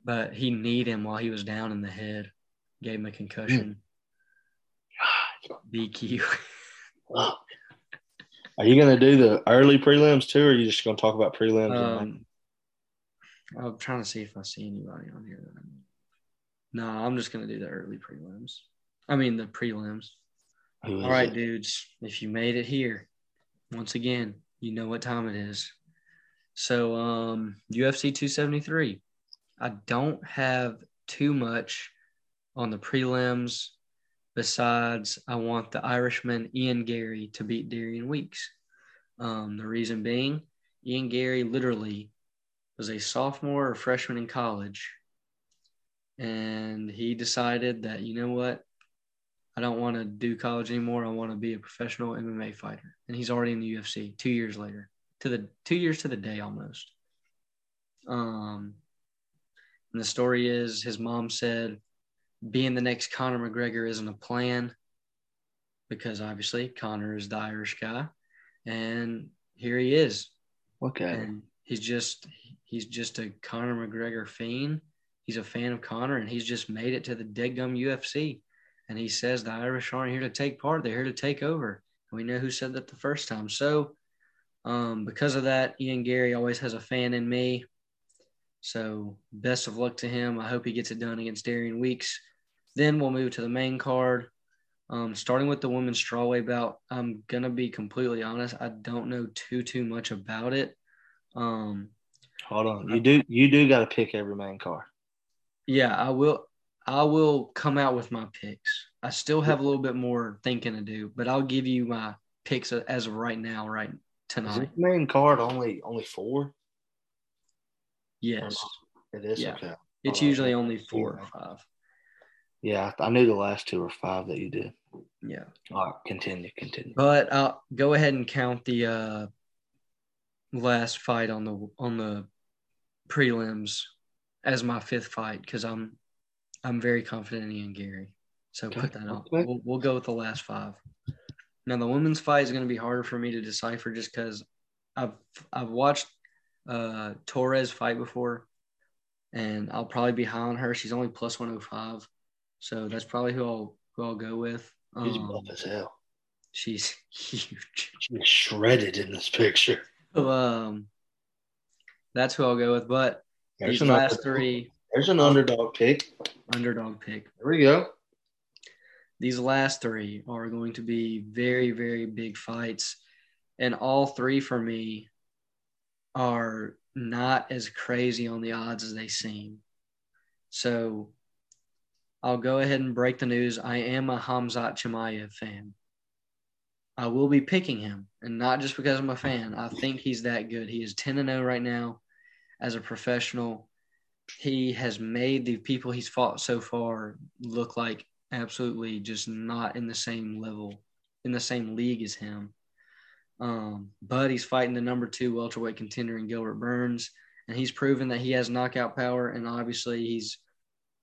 but he kneed him while he was down in the head, gave him a concussion. Hmm. BQ. Are you gonna do the early prelims too, or are you just gonna talk about prelims? Um, I'm trying to see if I see anybody on here. That I know. No, I'm just gonna do the early prelims. I mean the prelims. All right, it? dudes. If you made it here, once again, you know what time it is. So, um, UFC 273. I don't have too much on the prelims besides I want the Irishman Ian Garry to beat Darian Weeks. Um, the reason being, Ian Garry literally was a sophomore or freshman in college, and he decided that you know what, I don't want to do college anymore. I want to be a professional MMA fighter. And he's already in the UFC two years later, to the two years to the day almost. Um, and the story is his mom said, being the next Conor McGregor isn't a plan because obviously Conor is the Irish guy. And here he is. Okay. And he's just he's just a Conor McGregor fiend. He's a fan of Conor and he's just made it to the dead gum UFC. And he says the Irish aren't here to take part, they're here to take over. And we know who said that the first time. So um, because of that, Ian Garry always has a fan in me. So best of luck to him. I hope he gets it done against Darian Weeks. Then we'll move to the main card. Um, starting with the women's strawweight bout, I'm gonna be completely honest. I don't know too too much about it. Um, Hold on. You do you do got to pick every main card. yeah, I will. I will come out with my picks. I still have a little bit more thinking to do, but I'll give you my picks as of right now, right Is tonight. this main card only only four? Yes, It is Yeah. okay. it's usually only four or five. Yeah, I knew the last two or five that you did. Yeah, All right, continue, continue. but I'll go ahead and count the uh, last fight on the on the prelims as my fifth fight because I'm I'm very confident in Ian Garry. So Okay, put that on. okay. We'll, we'll go with the last five. Now the women's fight is going to be harder for me to decipher just because I've I've watched uh, Torres fight before, and I'll probably be high on her. She's only plus one hundred five, so that's probably who I'll who I'll go with. Um, buff as hell. she's huge. She's shredded in this picture. So, um, that's who I'll go with. But There's these last underdog. three There's an underdog pick. underdog pick. There we go. These last three are going to be very, very big fights. And all three for me are not as crazy on the odds as they seem. So I'll go ahead and break the news. I am a Hamzat Chimaev fan. I will be picking him, and not just because I'm a fan. I think he's that good. He is 10 and 0 right now as a professional. He has made the people he's fought so far look like absolutely just not in the same level, in the same league as him. Um, but he's fighting the number two welterweight contender in Gilbert Burns, and he's proven that he has knockout power. And obviously, he's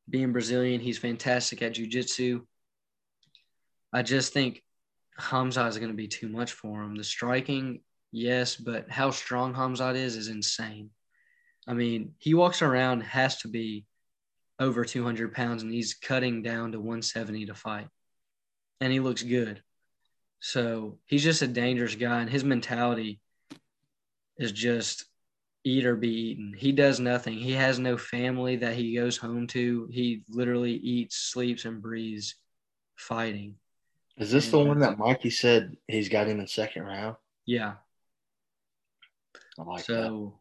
being Brazilian. He's fantastic at jiu-jitsu. I just think Hamzat is going to be too much for him. The striking, yes, but how strong Hamzat is is insane. I mean, he walks around has to be over 200 pounds and he's cutting down to 170 to fight. And he looks good. So he's just a dangerous guy. And his mentality, is just eat or be eaten. He does nothing. He has no family that he goes home to. He literally eats, sleeps, and breathes fighting. Is this the one that Mikey said he's got him in second round? Yeah. I like that. so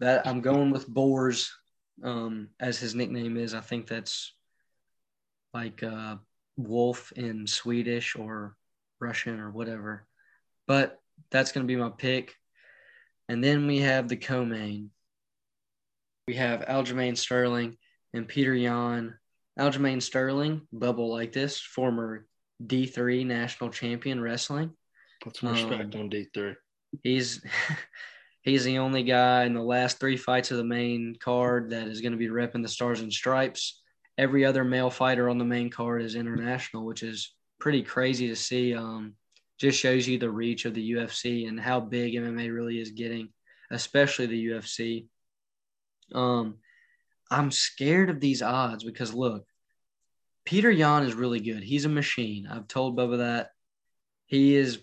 that I'm going with Borz, um, as his nickname is. I think that's like uh, wolf in Swedish or Russian or whatever. But that's going to be my pick. And then we have the co-main. We have Aljamain Sterling and Petr Yan. Aljamain Sterling, bubble like this, former D3 national champion wrestling. Put some respect on D three. He's he's the only guy in the last three fights of the main card that is going to be repping the Stars and Stripes. Every other male fighter on the main card is international, which is pretty crazy to see. Um, just shows you the reach of the UFC and how big MMA really is getting, especially the UFC. Um, I'm scared of these odds because look, Petr Yan is really good. He's a machine. I've told Bubba that. He is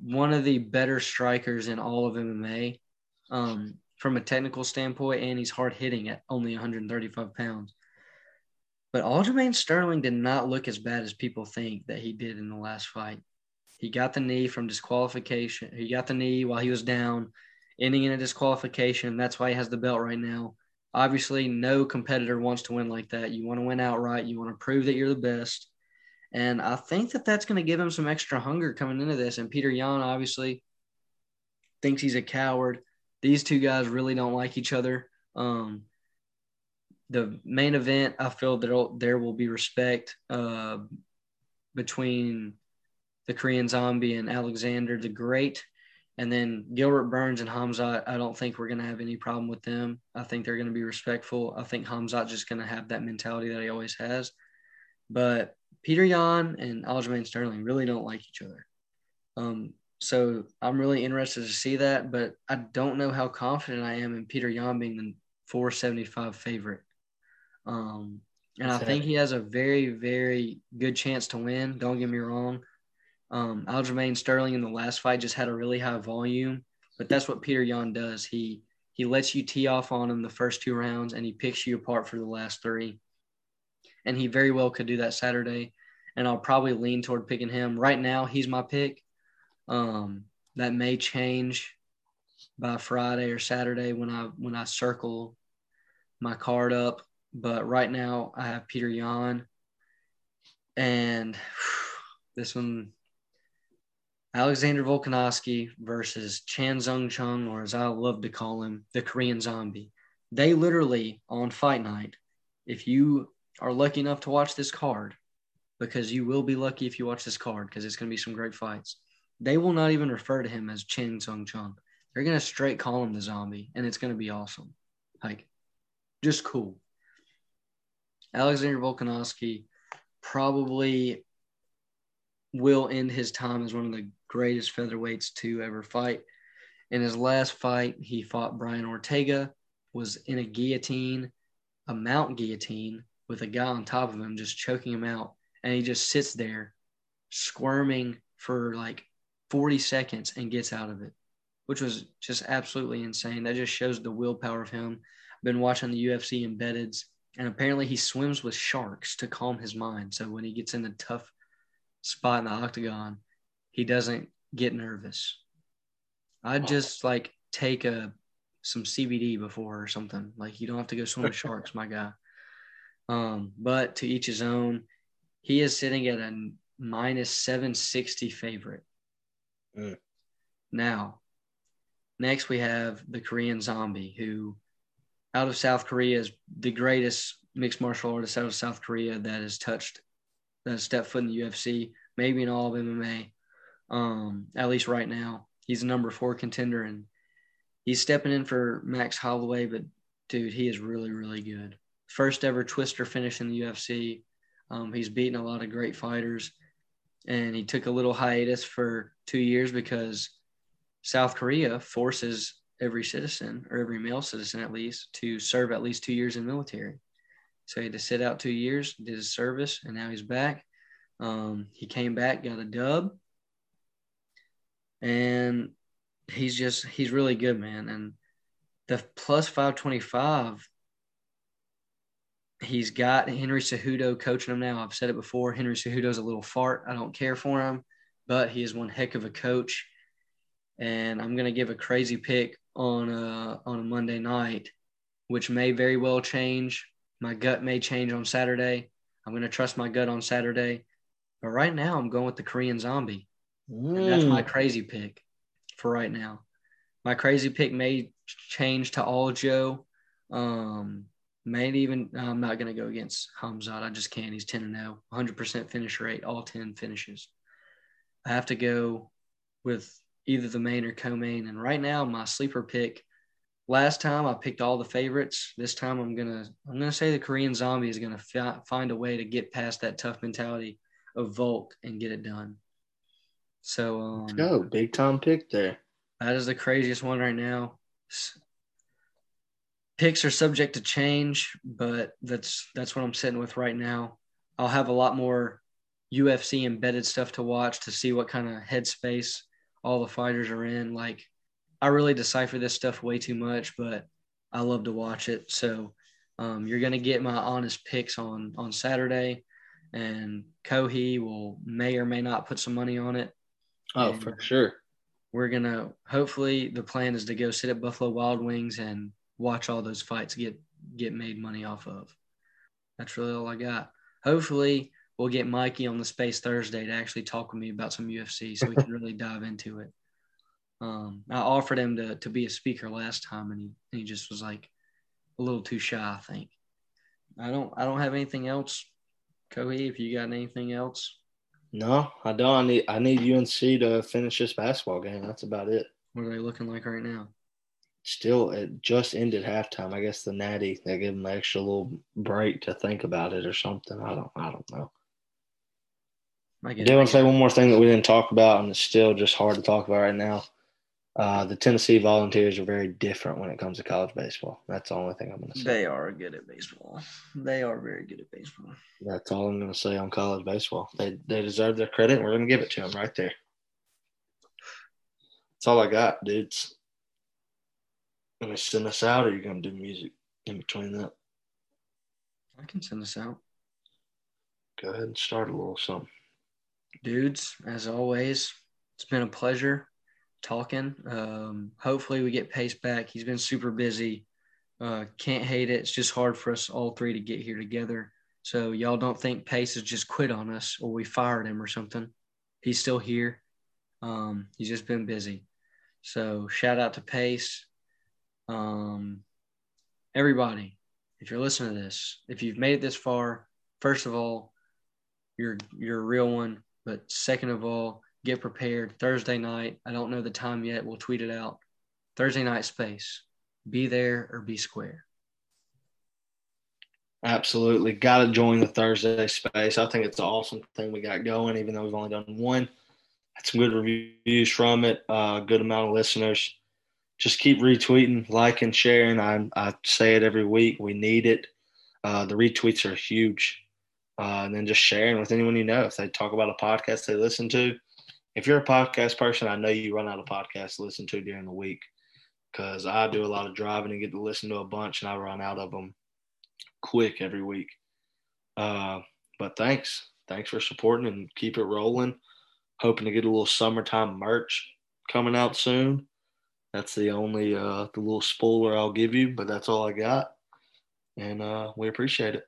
one of the better strikers in all of MMA um, from a technical standpoint, and he's hard hitting at only 135 pounds. But Aljamain Sterling did not look as bad as people think that he did in the last fight. He got the knee from disqualification. He got the knee while he was down, ending in a disqualification. That's why he has the belt right now. Obviously, no competitor wants to win like that. You want to win outright. You want to prove that you're the best. And I think that that's going to give him some extra hunger coming into this. And Petr Yan obviously thinks he's a coward. These two guys really don't like each other. Um, the main event, I feel there there will be respect uh, between the Korean Zombie and Alexander the Great. And then Gilbert Burns and Hamzat, I don't think we're going to have any problem with them. I think they're going to be respectful. I think Hamzat just going to have that mentality that he always has. But Petr Yan and Aljamain Sterling really don't like each other. Um, so I'm really interested to see that, but I don't know how confident I am in Petr Yan being the 475 favorite. Um, and I think he has a very, very good chance to win. Don't get me wrong. Um, Aljamain Sterling in the last fight just had a really high volume, but that's what Petr Yan does. He he lets you tee off on him the first two rounds, and he picks you apart for the last three. And he very well could do that Saturday, and I'll probably lean toward picking him. Right now, he's my pick. Um, that may change by Friday or Saturday when I when I circle my card up. But right now, I have Petr Yan, and this one Alexander Volkanovski versus Chan Sung Jung, or as I love to call him, the Korean Zombie. They literally on fight night, if you are lucky enough to watch this card, because you will be lucky if you watch this card, because it's going to be some great fights. They will not even refer to him as Chan Sung Jung. They're going to straight call him the Zombie, and it's going to be awesome. Like, just cool. Alexander Volkanovski probably will end his time as one of the greatest featherweights to ever fight. In his last fight, he fought Brian Ortega, was in a guillotine, a mount guillotine, with a guy on top of him just choking him out. And he just sits there squirming for like 40 seconds and gets out of it, which was just absolutely insane. That just shows the willpower of him. I've been watching the UFC embeddeds, and apparently he swims with sharks to calm his mind. So when he gets in a tough spot in the octagon, he doesn't get nervous. I'd just like take a some CBD before or something. Like you don't have to go swim with sharks, my guy. Um, but to each his own. He is sitting at a minus 760 favorite. Mm. Now, next we have the Korean Zombie, who out of South Korea is the greatest mixed martial artist out of South Korea that has touched, that has stepped foot in the UFC, maybe in all of MMA um, at least right now. He's a number four contender, and he's stepping in for Max Holloway. But dude, he is really, really good. First ever twister finish in the UFC. Um, he's beaten a lot of great fighters, and he took a little hiatus for two years because South Korea forces every citizen or every male citizen at least to serve at least two years in military. So he had to sit out two years, did his service, and now he's back. Um, he came back, got a dub, and he's just he's really good, man. And the plus five twenty five, he's got Henry Cejudo coaching him now. I've said it before. Henry Cejudo's a little fart. I don't care for him, but he is one heck of a coach. And I'm gonna give a crazy pick on a on a Monday night, which may very well change. My gut may change on Saturday. I'm gonna trust my gut on Saturday. But right now I'm going with the Korean zombie. And that's my Mm. crazy pick for right now. My crazy pick may change to Aljo. Um, may even I'm not going to go against Hamzat. I just can't. He's 10 and 0, 100% finish rate, all 10 finishes. I have to go with either the main or co-main. And right now, my sleeper pick. Last time I picked all the favorites. This time I'm gonna I'm gonna say the Korean Zombie is gonna fi- find a way to get past that tough mentality of Volk and get it done. So um, Go, big time pick there. that is the craziest one right now. Picks are subject to change, but that's that's what I'm sitting with right now. I'll have a lot more UFC embedded stuff to watch to see what kind of headspace all the fighters are in. Like, I really decipher this stuff way too much, but I love to watch it. So um, you're gonna get my honest picks on on Saturday, and Cohea will may or may not put some money on it Oh, And- for sure. we're gonna hopefully the plan is to go sit at Buffalo Wild Wings and watch all those fights get get made money off of. That's really all I got. Hopefully we'll get Mikey on the space Thursday to actually talk with me about some UFC so we can really dive into it. Um, I offered him to to be a speaker last time and he, he just was like a little too shy, I think. I don't I don't have anything else. Cohea, if you got anything else, No, I don't. I need I need UNC to finish this basketball game. That's about it. what are they looking like right now? Still, it just ended halftime. I guess the Natty they give them an extra little break to think about it or something. I don't. I don't know. I do want to say one more thing that we didn't talk about, and it's still just hard to talk about right now. Uh, the Tennessee Volunteers are very different when it comes to college baseball. That's the only thing I'm going to say. They are good at baseball. They are very good at baseball. That's all I'm going to say on college baseball. They they deserve their credit. and We're going to give it to them right there. That's all I got, dudes. Let me send us out, or you going to do music in between that? I can send this out. Go ahead and start a little something. Dudes, as always, it's been a pleasure talking. Um, hopefully, we get Pace back. He's been super busy. Uh, can't hate it. It's just hard for us all three to get here together. So, y'all don't think Pace has just quit on us or we fired him or something. He's still here. Um, he's just been busy. So, shout out to Pace. Um, everybody, if you're listening to this, if you've made it this far, first of all, you're you're a real one. But second of all, get prepared. Thursday night, I don't know the time yet. We'll tweet it out. Thursday night space. Be there or be square. Absolutely. Got to join the Thursday space. I think it's an awesome thing we got going, even though we've only done one. Had some good reviews from it, uh, good amount of listeners. Just keep retweeting, liking, sharing. I, I say it every week. We need it. Uh, the retweets are huge. Uh, and then just sharing with anyone you know. If they talk about a podcast they listen to, if you're a podcast person, I know you run out of podcasts to listen to during the week because I do a lot of driving and get to listen to a bunch, and I run out of them quick every week. Uh, but thanks. Thanks for supporting and keep it rolling. Hoping to get a little summertime merch coming out soon. That's the only uh, the little spoiler I'll give you, but that's all I got. And uh, we appreciate it.